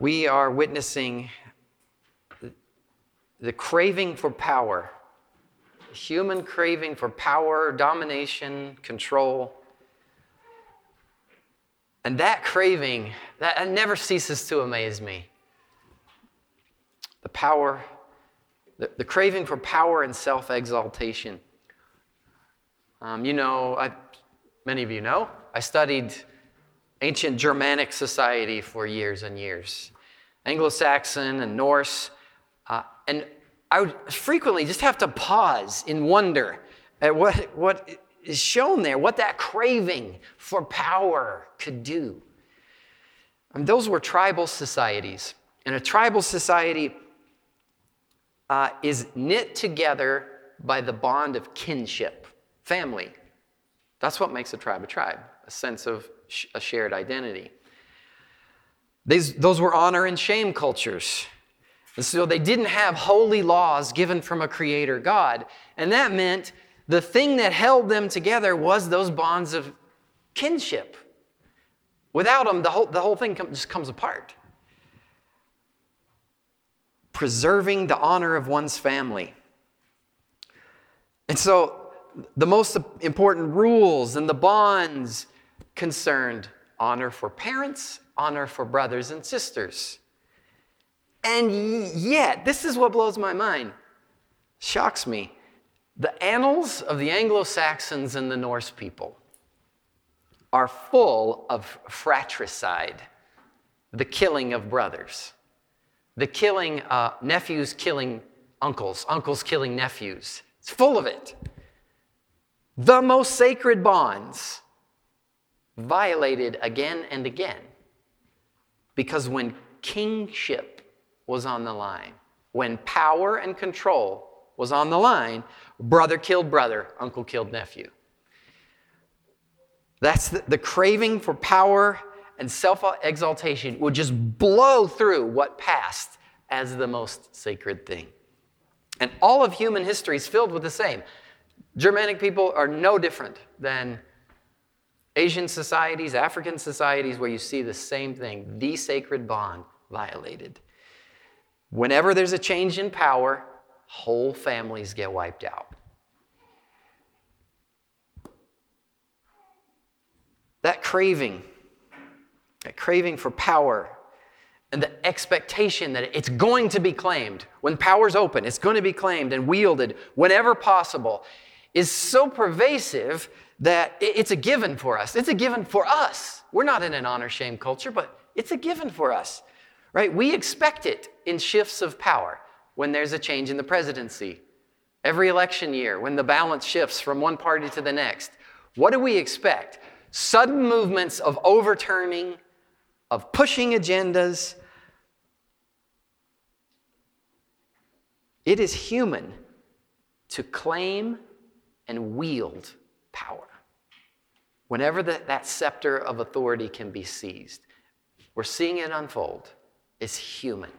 we are witnessing the craving for power, human craving for power, domination, control. And that craving, that, never ceases to amaze me. The power, the, the craving for power and self exaltation. Um, you know, I, many of you know, I studied ancient Germanic society for years and years Anglo Saxon and Norse. Uh, and I would frequently just have to pause in wonder at what, what is shown there, what that craving for power could do. And those were tribal societies. And a tribal society uh, is knit together by the bond of kinship, family. That's what makes a tribe a tribe, a sense of sh- a shared identity. These, those were honor and shame cultures. And so they didn't have holy laws given from a creator God. And that meant the thing that held them together was those bonds of kinship. Without them, the whole, the whole thing just comes apart. Preserving the honor of one's family. And so the most important rules and the bonds concerned honor for parents, honor for brothers and sisters. And yet, this is what blows my mind, shocks me. The annals of the Anglo Saxons and the Norse people are full of fratricide, the killing of brothers, the killing, uh, nephews killing uncles, uncles killing nephews. It's full of it. The most sacred bonds violated again and again. Because when kingship was on the line. When power and control was on the line, brother killed brother, uncle killed nephew. That's the, the craving for power and self exaltation would just blow through what passed as the most sacred thing. And all of human history is filled with the same. Germanic people are no different than Asian societies, African societies, where you see the same thing the sacred bond violated. Whenever there's a change in power, whole families get wiped out. That craving, that craving for power, and the expectation that it's going to be claimed when power's open, it's going to be claimed and wielded whenever possible, is so pervasive that it's a given for us. It's a given for us. We're not in an honor shame culture, but it's a given for us right? We expect it in shifts of power when there's a change in the presidency. Every election year, when the balance shifts from one party to the next, what do we expect? Sudden movements of overturning, of pushing agendas. It is human to claim and wield power whenever the, that scepter of authority can be seized. We're seeing it unfold is human.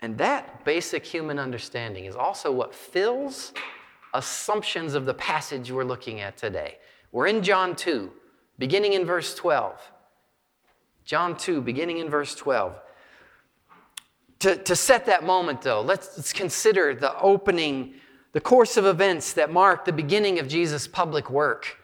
And that basic human understanding is also what fills assumptions of the passage we're looking at today. We're in John 2, beginning in verse 12. John 2, beginning in verse 12. To, to set that moment, though, let's, let's consider the opening, the course of events that mark the beginning of Jesus' public work.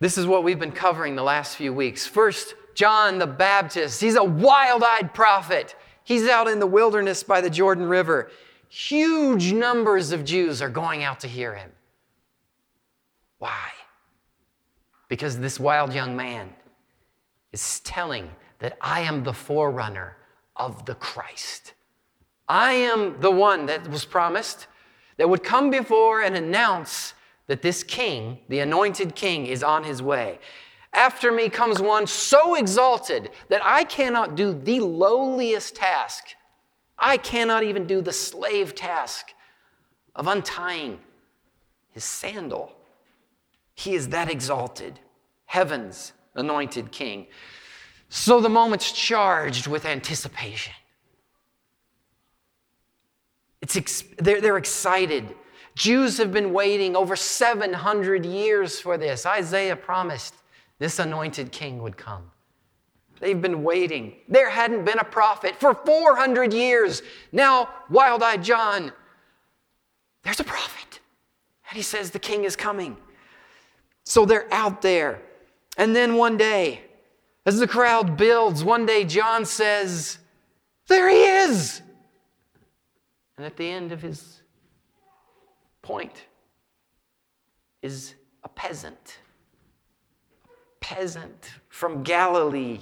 This is what we've been covering the last few weeks. First, John the Baptist. He's a wild eyed prophet. He's out in the wilderness by the Jordan River. Huge numbers of Jews are going out to hear him. Why? Because this wild young man is telling that I am the forerunner of the Christ. I am the one that was promised that would come before and announce that this king, the anointed king, is on his way. After me comes one so exalted that I cannot do the lowliest task. I cannot even do the slave task of untying his sandal. He is that exalted, heaven's anointed king. So the moment's charged with anticipation. It's ex- they're, they're excited Jews have been waiting over 700 years for this. Isaiah promised this anointed king would come. They've been waiting. There hadn't been a prophet for 400 years. Now, wild eyed John, there's a prophet. And he says the king is coming. So they're out there. And then one day, as the crowd builds, one day John says, There he is. And at the end of his point is a peasant. A peasant from Galilee.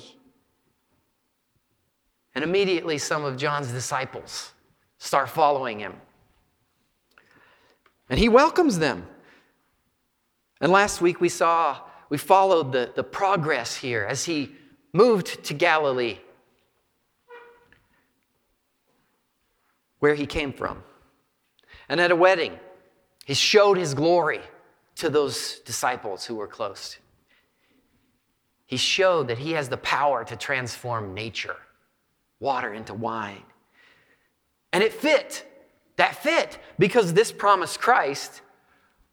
And immediately some of John's disciples start following him. And he welcomes them. And last week we saw, we followed the, the progress here as he moved to Galilee, where he came from. And at a wedding, he showed his glory to those disciples who were close. He showed that he has the power to transform nature, water into wine. And it fit. That fit because this promised Christ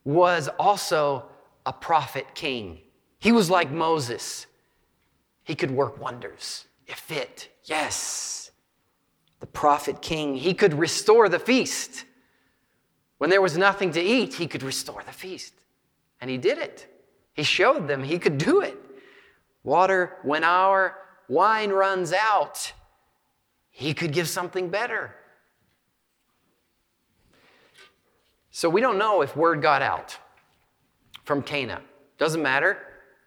was also a prophet king. He was like Moses. He could work wonders. It fit. Yes. The prophet king. He could restore the feast. When there was nothing to eat, he could restore the feast. And he did it. He showed them he could do it. Water, when our wine runs out, he could give something better. So we don't know if word got out from Cana. Doesn't matter.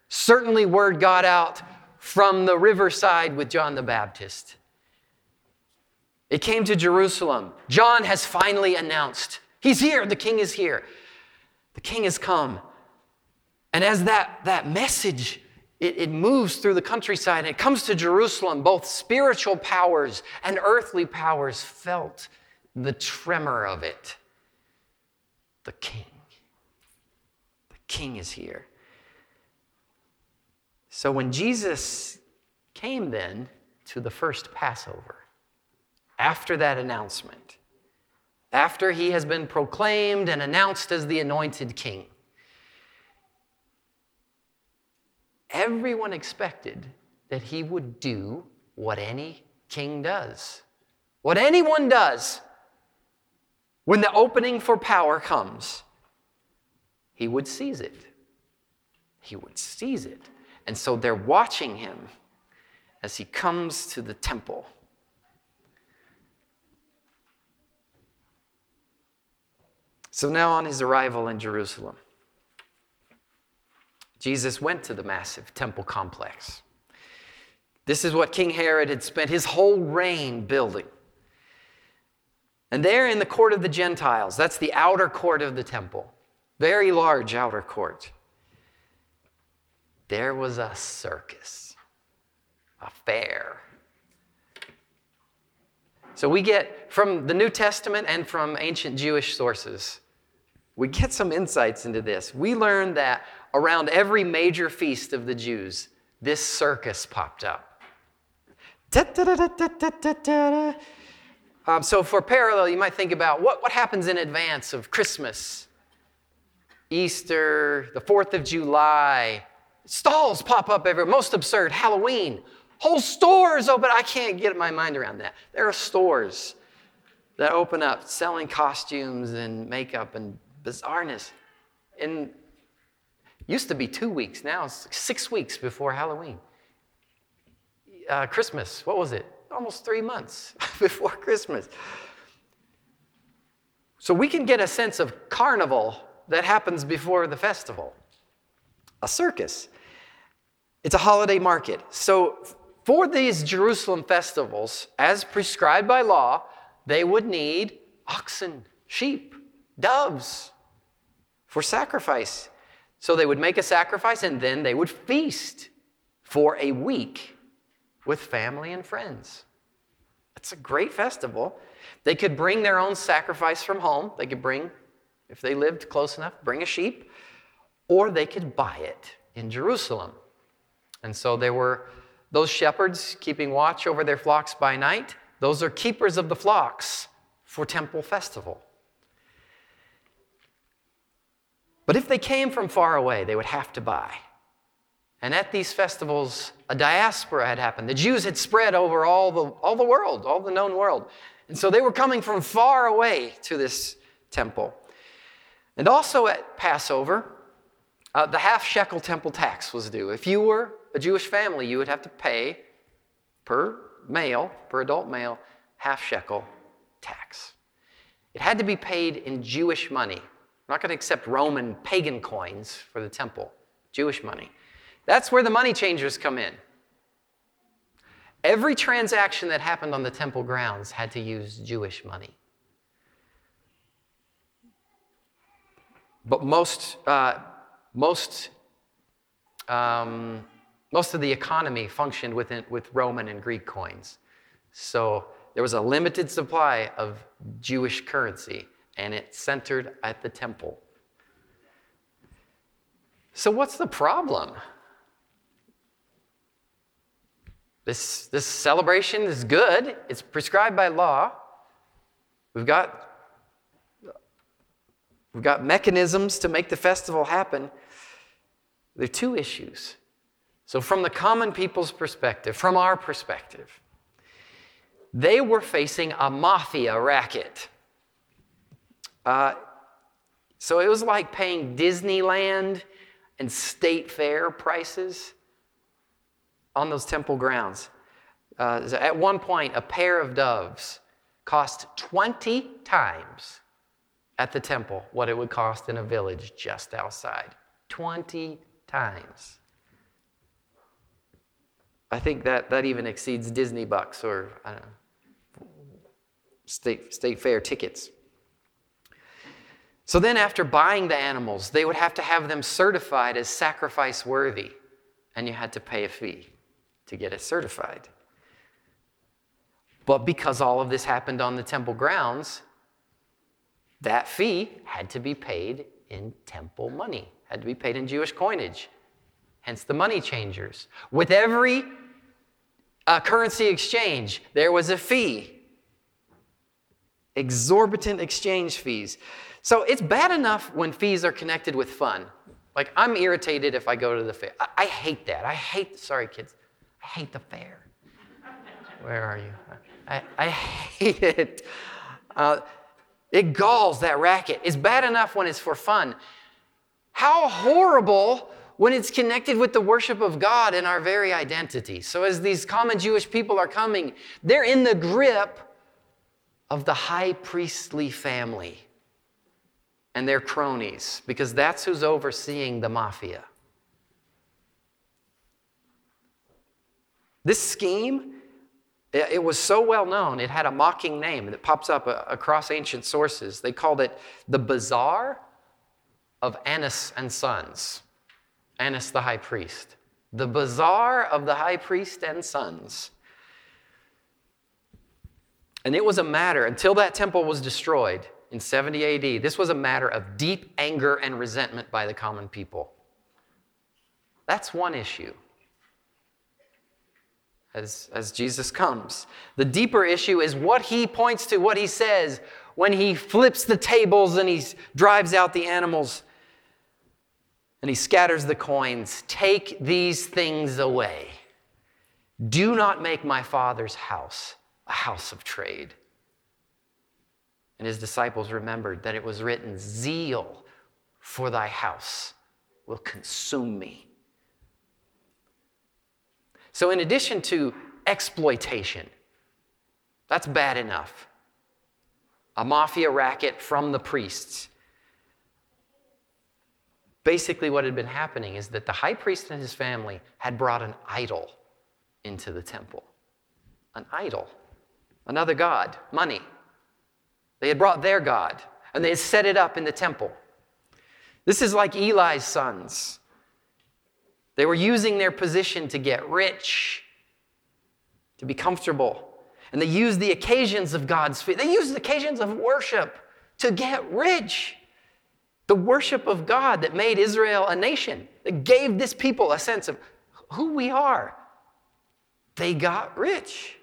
Certainly, word got out from the riverside with John the Baptist. It came to Jerusalem. John has finally announced, He's here, the king is here. The king has come. And as that, that message it, it, moves through the countryside and it comes to Jerusalem, both spiritual powers and earthly powers felt the tremor of it. The king. The king is here. So when Jesus came then to the first Passover, after that announcement, after he has been proclaimed and announced as the anointed king, everyone expected that he would do what any king does. What anyone does when the opening for power comes, he would seize it. He would seize it. And so they're watching him as he comes to the temple. So now, on his arrival in Jerusalem, Jesus went to the massive temple complex. This is what King Herod had spent his whole reign building. And there in the court of the Gentiles, that's the outer court of the temple, very large outer court, there was a circus, a fair. So we get from the New Testament and from ancient Jewish sources, we get some insights into this. We learn that around every major feast of the Jews, this circus popped up. Um, so, for parallel, you might think about what, what happens in advance of Christmas, Easter, the 4th of July. Stalls pop up everywhere. Most absurd. Halloween. Whole stores open. I can't get my mind around that. There are stores that open up selling costumes and makeup and bizarreness. In Used to be two weeks, now it's six weeks before Halloween. Uh, Christmas, what was it? Almost three months before Christmas. So we can get a sense of carnival that happens before the festival. A circus. It's a holiday market. So for these Jerusalem festivals, as prescribed by law, they would need oxen, sheep, doves for sacrifice. So they would make a sacrifice and then they would feast for a week with family and friends. It's a great festival. They could bring their own sacrifice from home. They could bring, if they lived close enough, bring a sheep, or they could buy it in Jerusalem. And so there were those shepherds keeping watch over their flocks by night. Those are keepers of the flocks for temple festival. But if they came from far away, they would have to buy. And at these festivals, a diaspora had happened. The Jews had spread over all the, all the world, all the known world. And so they were coming from far away to this temple. And also at Passover, uh, the half shekel temple tax was due. If you were a Jewish family, you would have to pay per male, per adult male, half shekel tax. It had to be paid in Jewish money. Not going to accept Roman pagan coins for the temple, Jewish money. That's where the money changers come in. Every transaction that happened on the temple grounds had to use Jewish money. But most, uh, most, um, most of the economy functioned within, with Roman and Greek coins. So there was a limited supply of Jewish currency, and it centered at the temple. So, what's the problem? This, this celebration is good, it's prescribed by law. We've got, we've got mechanisms to make the festival happen. There are two issues. So, from the common people's perspective, from our perspective, they were facing a mafia racket. Uh, so it was like paying Disneyland and state fair prices on those temple grounds. Uh, at one point, a pair of doves cost 20 times at the temple what it would cost in a village just outside. 20 times. I think that, that even exceeds Disney bucks or, know, state, state fair tickets. So then, after buying the animals, they would have to have them certified as sacrifice worthy, and you had to pay a fee to get it certified. But because all of this happened on the temple grounds, that fee had to be paid in temple money, had to be paid in Jewish coinage, hence the money changers. With every uh, currency exchange, there was a fee exorbitant exchange fees. So it's bad enough when fees are connected with fun. Like, I'm irritated if I go to the fair. I, I hate that. I hate, sorry, kids, I hate the fair. Where are you? I, I hate it. Uh, it galls that racket. It's bad enough when it's for fun. How horrible when it's connected with the worship of God and our very identity. So, as these common Jewish people are coming, they're in the grip of the high priestly family and their cronies, because that's who's overseeing the mafia. This scheme, it was so well known, it had a mocking name that pops up uh, across ancient sources. They called it the Bazaar of Annas and Sons. Annas the high priest. The Bazaar of the high priest and sons. And it was a matter, until that temple was destroyed in 70 AD, this was a matter of deep anger and resentment by the common people. That's one issue. As, as Jesus comes. The deeper issue is what he points to, what he says when he flips the tables and he drives out the animals and he scatters the coins. Take these things away. Do not make my father's house a house of trade. And his disciples remembered that it was written, Zeal for thy house will consume me. So, in addition to exploitation, that's bad enough. A mafia racket from the priests. Basically, what had been happening is that the high priest and his family had brought an idol into the temple. An idol another God, money. They had brought their God and they had set it up in the temple. This is like Eli's sons. They were using their position to get rich, to be comfortable. And they used the occasions of God's feet. They used the occasions of worship to get rich. The worship of God that made Israel a nation, that gave this people a sense of who we are. They got rich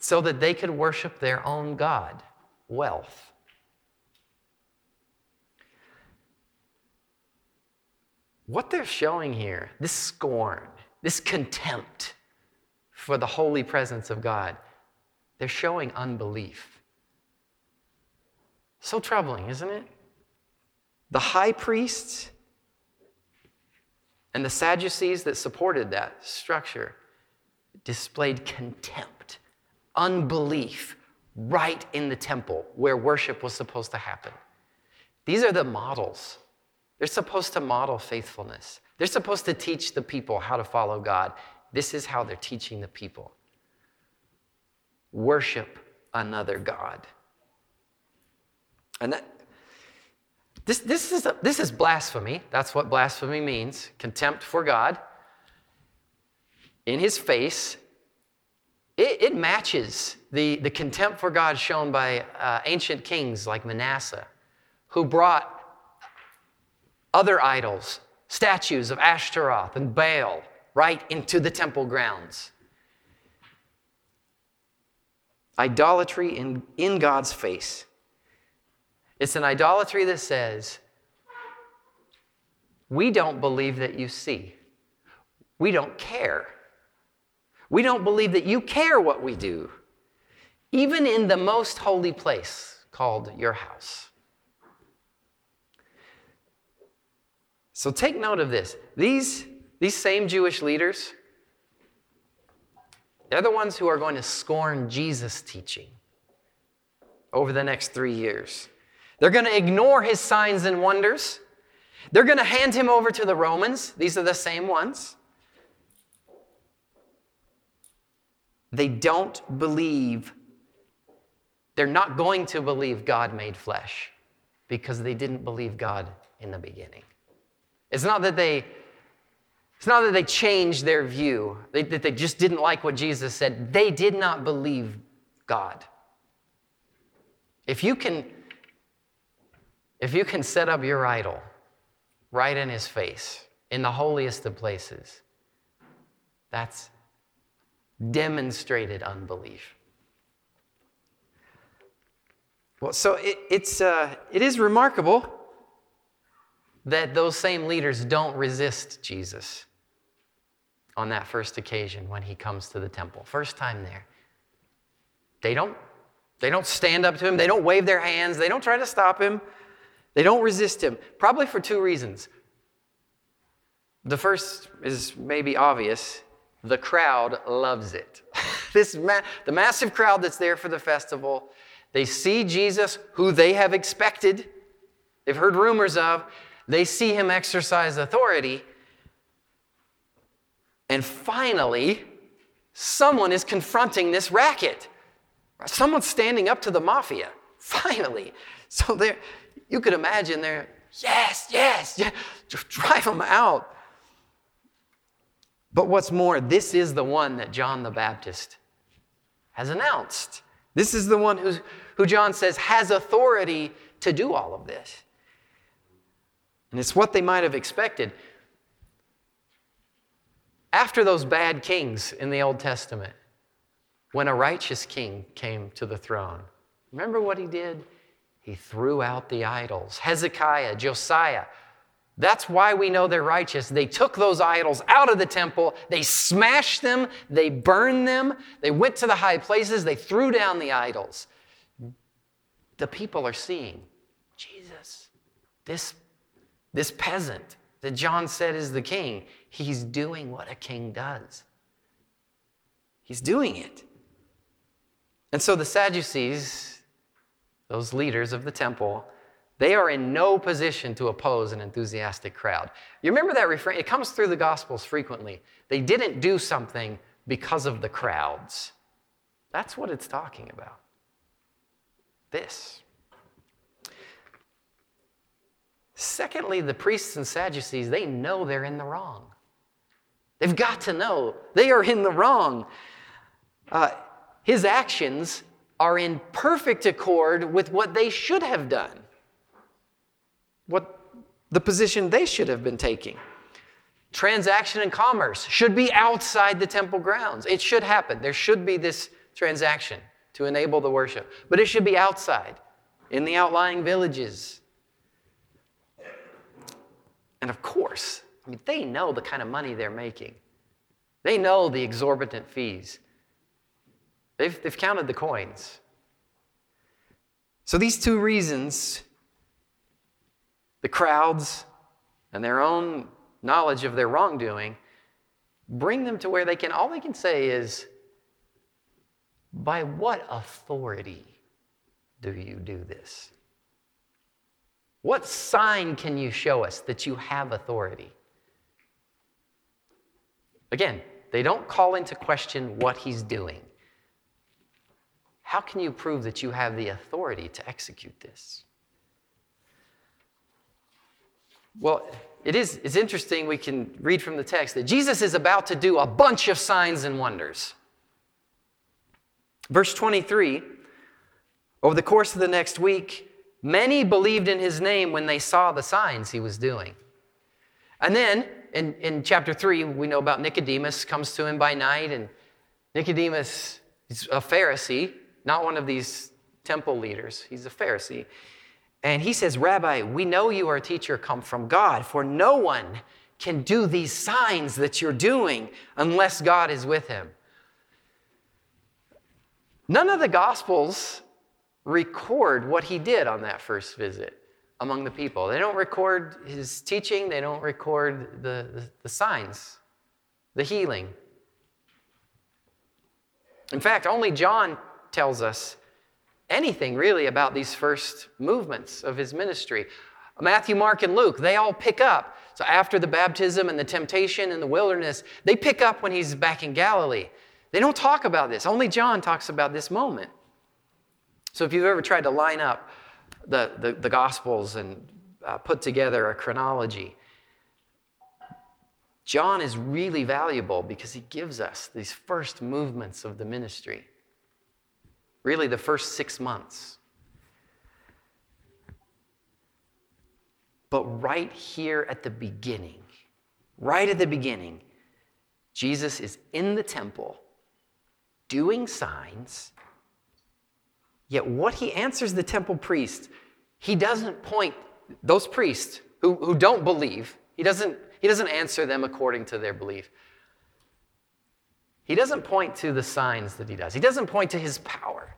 so that they could worship their own God, wealth. what they're showing here, this scorn, this contempt for the holy presence of God, they're showing unbelief. So troubling, isn't it? The high priests and the Sadducees that supported that structure displayed contempt, unbelief right in the temple where worship was supposed to happen. These are the models. They're supposed to model faithfulness. They're supposed to teach the people how to follow God. This is how they're teaching the people worship another God. And that, this, this, is a, this is blasphemy. That's what blasphemy means contempt for God. In his face, it, it matches the, the contempt for God shown by uh, ancient kings like Manasseh, who brought other idols, statues of Ashtaroth and Baal, right into the temple grounds. Idolatry in, in God's face. It's an idolatry that says, We don't believe that you see. We don't care. We don't believe that you care what we do, even in the most holy place called your house. So take note of this. These, these same Jewish leaders, they're the ones who are going to scorn Jesus' teaching over the next three years. They're going to ignore his signs and wonders. They're going to hand him over to the Romans. These are the same ones. They don't believe, they're not going to believe God made flesh because they didn't believe God in the beginning. It's not that they it's not that they changed their view, they, that they just didn't like what Jesus said. They did not believe God. If you can if you can set up your idol right in his face, in the holiest of places, that's demonstrated unbelief. Well, so it, it's, uh, it is remarkable that those same leaders don't resist Jesus on that first occasion when he comes to the temple. First time there. They don't, they don't stand up to him, they don't wave their hands, they don't try to stop him. They don't resist him, probably for two reasons. The first is maybe obvious the crowd loves it. this ma- the massive crowd that's there for the festival, they see Jesus, who they have expected, they've heard rumors of, they see him exercise authority, and finally, someone is confronting this racket. Someone's standing up to the mafia. Finally. So they're, you could imagine they're, yes, yes, yes, drive them out. But what's more, this is the one that John the Baptist has announced. This is the one who's, who John says has authority to do all of this. And it's what they might have expected. After those bad kings in the Old Testament, when a righteous king came to the throne, remember what he did? He threw out the idols. Hezekiah, Josiah. That's why we know they're righteous. They took those idols out of the temple, they smashed them, they burned them, they went to the high places, they threw down the idols. The people are seeing Jesus, this, this peasant that John said is the king. He's doing what a king does. He's doing it. And so the Sadducees, those leaders of the temple, they are in no position to oppose an enthusiastic crowd. You remember that refrain? It comes through the Gospels frequently. They didn't do something because of the crowds. That's what it's talking about. This. Secondly, the priests and Sadducees, they know they're in the wrong. They've got to know they are in the wrong. Uh, his actions are in perfect accord with what they should have done, what the position they should have been taking. Transaction and commerce should be outside the temple grounds. It should happen. There should be this transaction to enable the worship, but it should be outside, in the outlying villages. And of course, I mean, they know the kind of money they're making. They know the exorbitant fees. They've, they've counted the coins. So, these two reasons the crowds and their own knowledge of their wrongdoing bring them to where they can, all they can say is, by what authority do you do this? What sign can you show us that you have authority? Again, they don't call into question what he's doing. How can you prove that you have the authority to execute this? Well, it is it's interesting we can read from the text that Jesus is about to do a bunch of signs and wonders. Verse 23 Over the course of the next week, many believed in his name when they saw the signs he was doing. And then in, in chapter 3, we know about Nicodemus comes to him by night, and Nicodemus is a Pharisee, not one of these temple leaders. He's a Pharisee. And he says, Rabbi, we know you are a teacher come from God, for no one can do these signs that you're doing unless God is with him. None of the Gospels record what he did on that first visit among the people. They don't record his teaching, they don't record the, the, the signs, the healing. In fact, only John tells us anything really about these first movements of his ministry. Matthew, Mark, and Luke, they all pick up. So after the baptism and the temptation in the wilderness, they pick up when he's back in Galilee. They don't talk about this. Only John talks about this moment. So if you've ever tried to line up the, the, the Gospels and uh, put together a chronology, John is really valuable because he gives us these first movements of the ministry really the first six months. But right here at the beginning, right at the beginning, Jesus is in the temple doing signs. Yet, what he answers the temple priest, he doesn't point, those priests who, who don't believe, he doesn't, he doesn't answer them according to their belief. He doesn't point to the signs that he does, he doesn't point to his power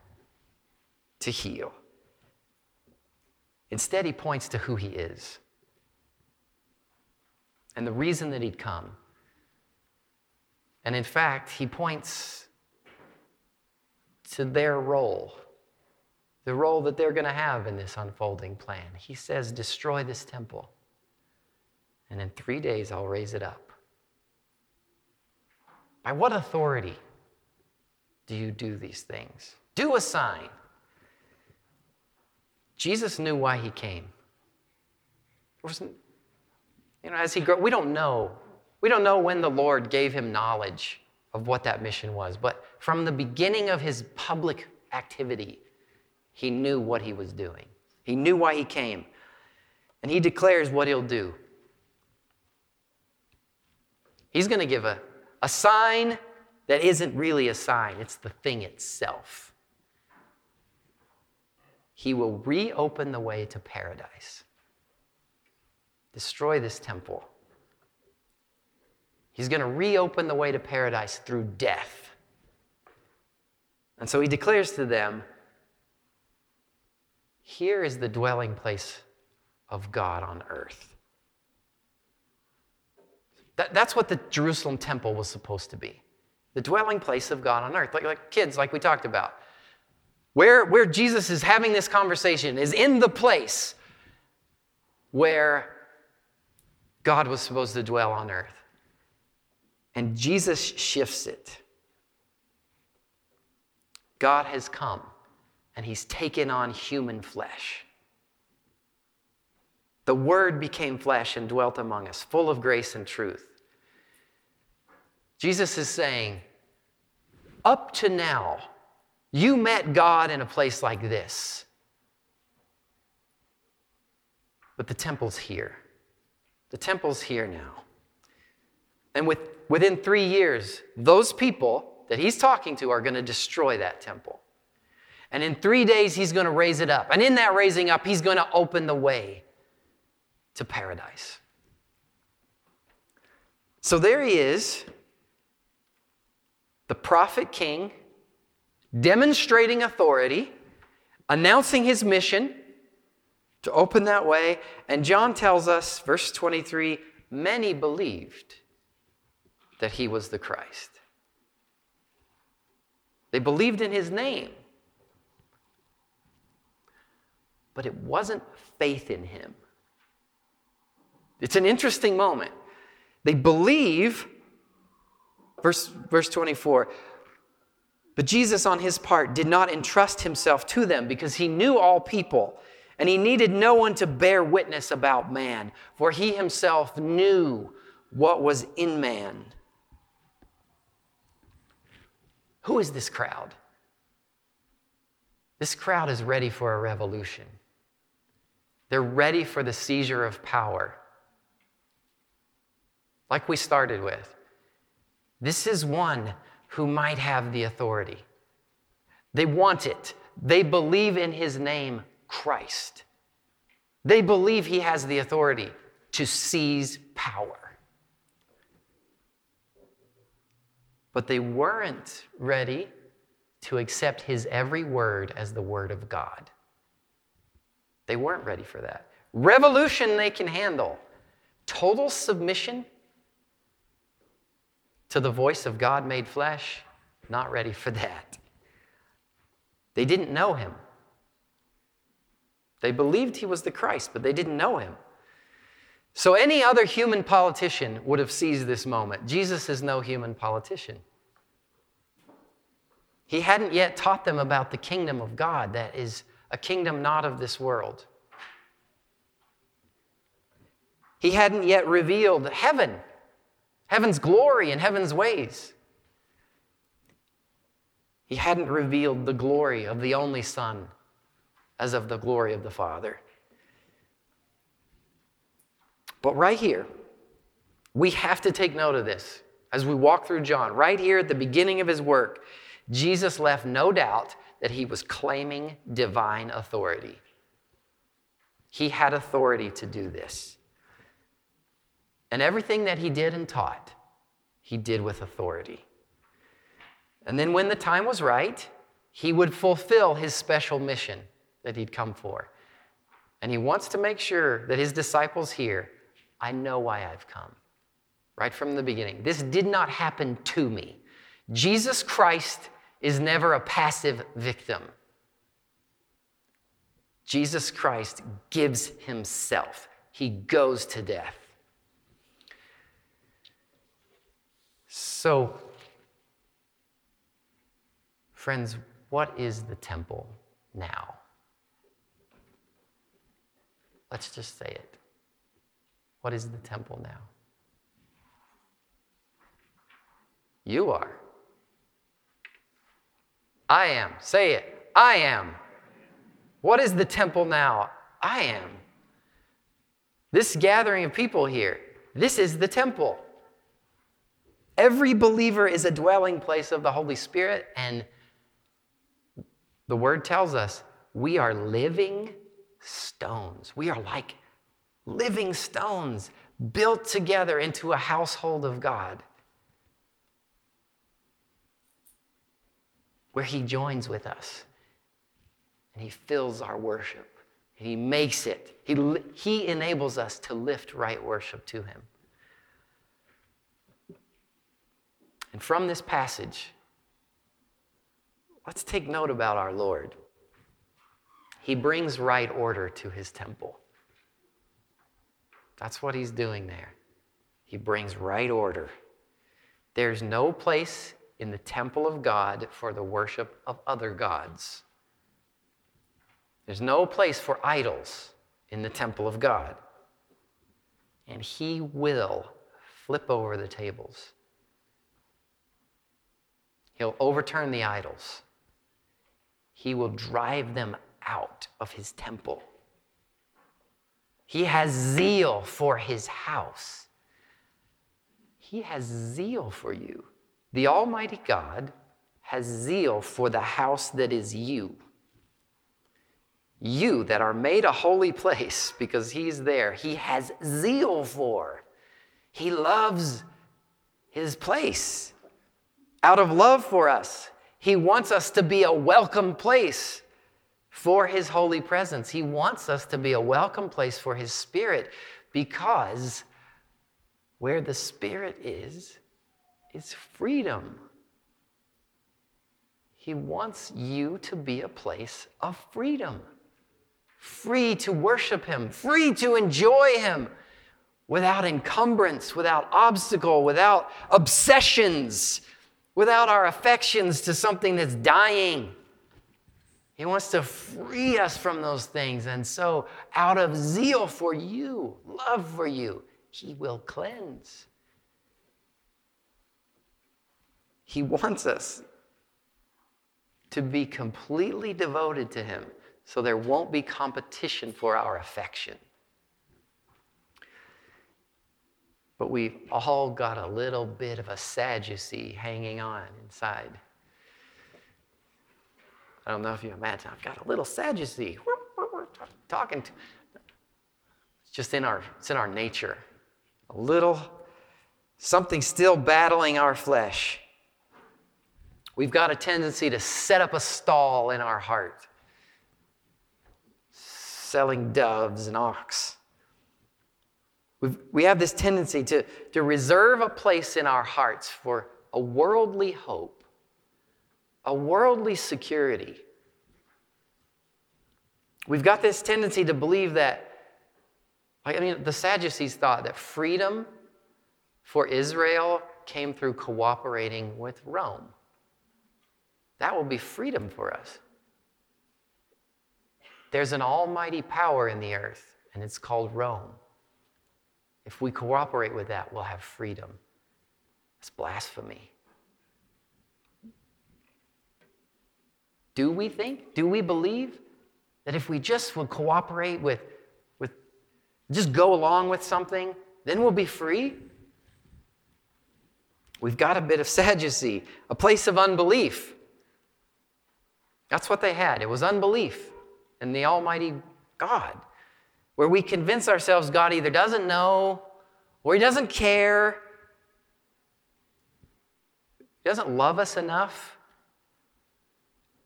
to heal. Instead, he points to who he is and the reason that he'd come. And in fact, he points to their role, the role that they're going to have in this unfolding plan. He says, Destroy this temple, and in three days I'll raise it up. By what authority do you do these things? Do a sign. Jesus knew why he came. There was, You know, as he grew, we don't know. We don't know when the Lord gave him knowledge of what that mission was, but from the beginning of his public activity, he knew what he was doing. He knew why he came. And he declares what he'll do. He's going to give a, a sign that isn't really a sign, it's the thing itself. He will reopen the way to paradise, destroy this temple. He's going to reopen the way to paradise through death. And so he declares to them here is the dwelling place of God on earth. That, that's what the Jerusalem temple was supposed to be the dwelling place of God on earth. Like, like kids, like we talked about. Where, where Jesus is having this conversation is in the place where God was supposed to dwell on earth. And Jesus shifts it. God has come and he's taken on human flesh. The Word became flesh and dwelt among us, full of grace and truth. Jesus is saying, up to now, you met God in a place like this. But the temple's here. The temple's here now. And with, within three years, those people that he's talking to are going to destroy that temple. And in three days, he's going to raise it up. And in that raising up, he's going to open the way to paradise. So there he is, the prophet king, demonstrating authority, announcing his mission to open that way. And John tells us, verse 23 many believed that he was the Christ. They believed in his name. But it wasn't faith in him. It's an interesting moment. They believe, verse, verse 24, but Jesus, on his part, did not entrust himself to them because he knew all people and he needed no one to bear witness about man, for he himself knew what was in man. Who is this crowd? This crowd is ready for a revolution. They're ready for the seizure of power. Like we started with. This is one who might have the authority. They want it. They believe in his name Christ. They believe he has the authority to seize power. But they weren't ready to accept his every word as the word of God. They weren't ready for that. Revolution they can handle. Total submission to the voice of God made flesh, not ready for that. They didn't know him. They believed he was the Christ, but they didn't know him. So any other human politician would have seized this moment. Jesus is no human politician. He hadn't yet taught them about the kingdom of God that is a kingdom not of this world. He hadn't yet revealed heaven, heaven's glory and heaven's ways. He hadn't revealed the glory of the only Son as of the glory of the Father. But right here, we have to take note of this as we walk through John. Right here at the beginning of his work, Jesus left no doubt that he was claiming divine authority. He had authority to do this. And everything that he did and taught, he did with authority. And then when the time was right, he would fulfill his special mission that he'd come for. And he wants to make sure that his disciples hear, I know why I've come. Right from the beginning. This did not happen to me. Jesus Christ is never a passive victim. Jesus Christ gives himself, he goes to death. So, friends, what is the temple now? Let's just say it. What is the temple now? You are. I am. Say it. I am. What is the temple now? I am. This gathering of people here, this is the temple. Every believer is a dwelling place of the Holy Spirit, and the word tells us we are living stones. We are like living stones built together into a household of God where He joins with us and He fills our worship. And he makes it, he, he enables us to lift right worship to Him. And from this passage, let's take note about our Lord. He brings right order to his temple. That's what he's doing there. He brings right order. There's no place in the temple of God for the worship of other gods. There's no place for idols in the temple of God. And he will flip over the tables. He'll overturn the idols. He will drive them out of his temple. He has zeal for his house. He has zeal for you. The Almighty God has zeal for the house that is you. You that are made a holy place because He's there, He has zeal for. He loves his place. Out of love for us, he wants us to be a welcome place for his holy presence. He wants us to be a welcome place for his spirit because where the spirit is, is freedom. He wants you to be a place of freedom, free to worship him, free to enjoy him without encumbrance, without obstacle, without obsessions, without our affections to something that's dying. He wants to free us from those things. And so, out of zeal for you, love for you, He will cleanse. He wants us to be completely devoted to Him so there won't be competition for our affection. But we've all got a little bit of a Sadducee hanging on inside. I don't know if you imagine, I've got a little Sadducee talking to. It's just in our, it's in our nature. A little, something still battling our flesh. We've got a tendency to set up a stall in our heart, selling doves and ox. We've, we have this tendency to, to reserve a place in our hearts for a worldly hope a worldly security. We've got this tendency to believe that, I mean, the Sadducees thought that freedom for Israel came through cooperating with Rome. That will be freedom for us. There's an almighty power in the earth, and it's called Rome. If we cooperate with that, we'll have freedom. It's blasphemy. Do we think? Do we believe that if we just will cooperate with, with just go along with something, then we'll be free? We've got a bit of Sadducee, a place of unbelief. That's what they had. It was unbelief in the Almighty God, where we convince ourselves God either doesn't know or He doesn't care, He doesn't love us enough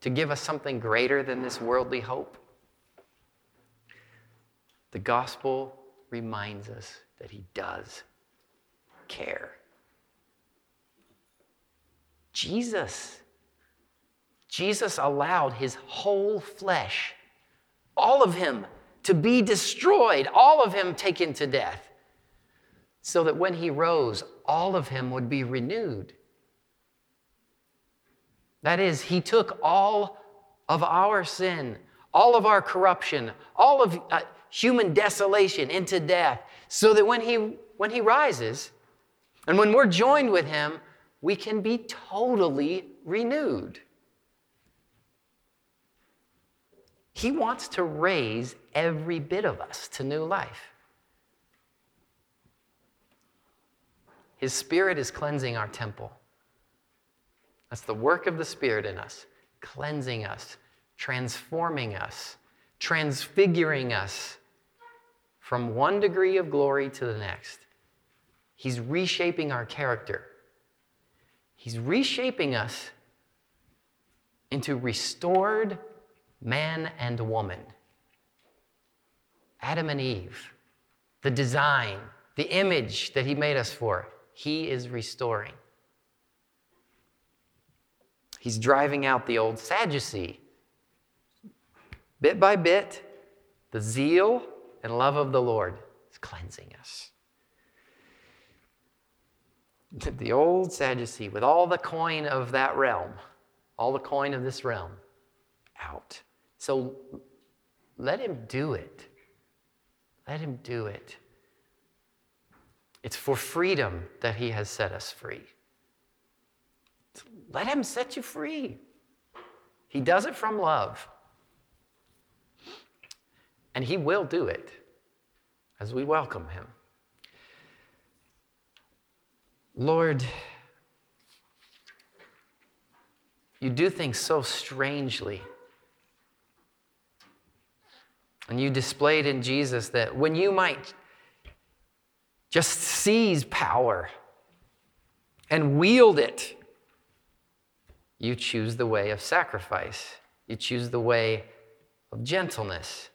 to give us something greater than this worldly hope? The gospel reminds us that He does care. Jesus, Jesus allowed His whole flesh, all of Him, to be destroyed, all of Him taken to death, so that when He rose, all of Him would be renewed. That is, He took all of our sin, all of our corruption, all of uh, human desolation into death, so that when he, when he rises and when we're joined with Him, we can be totally renewed. He wants to raise every bit of us to new life. His Spirit is cleansing our temple. That's the work of the Spirit in us, cleansing us, transforming us, transfiguring us from one degree of glory to the next. He's reshaping our character. He's reshaping us into restored man and woman. Adam and Eve, the design, the image that He made us for, He is restoring. He's driving out the old Sadducee. Bit by bit, the zeal and love of the Lord is cleansing us. The old Sadducee, with all the coin of that realm, all the coin of this realm, out. So let him do it. Let him do it. It's for freedom that he has set us free. Let him set you free. He does it from love. And he will do it as we welcome him. Lord, you do things so strangely. And you displayed in Jesus that when you might just seize power, and wield it, you choose the way of sacrifice. You choose the way of gentleness.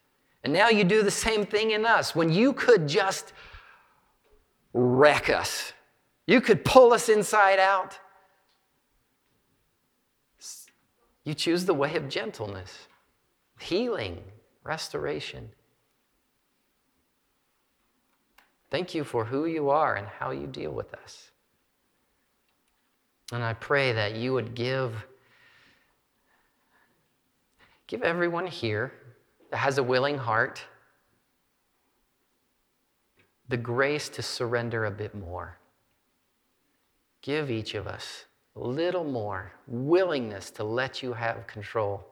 And now you do the same thing in us. When you could just wreck us, you could pull us inside out. You choose the way of gentleness, healing, restoration. Thank you for who you are and how you deal with us. And I pray that you would give give everyone here that has a willing heart the grace to surrender a bit more. Give each of us a little more willingness to let you have control.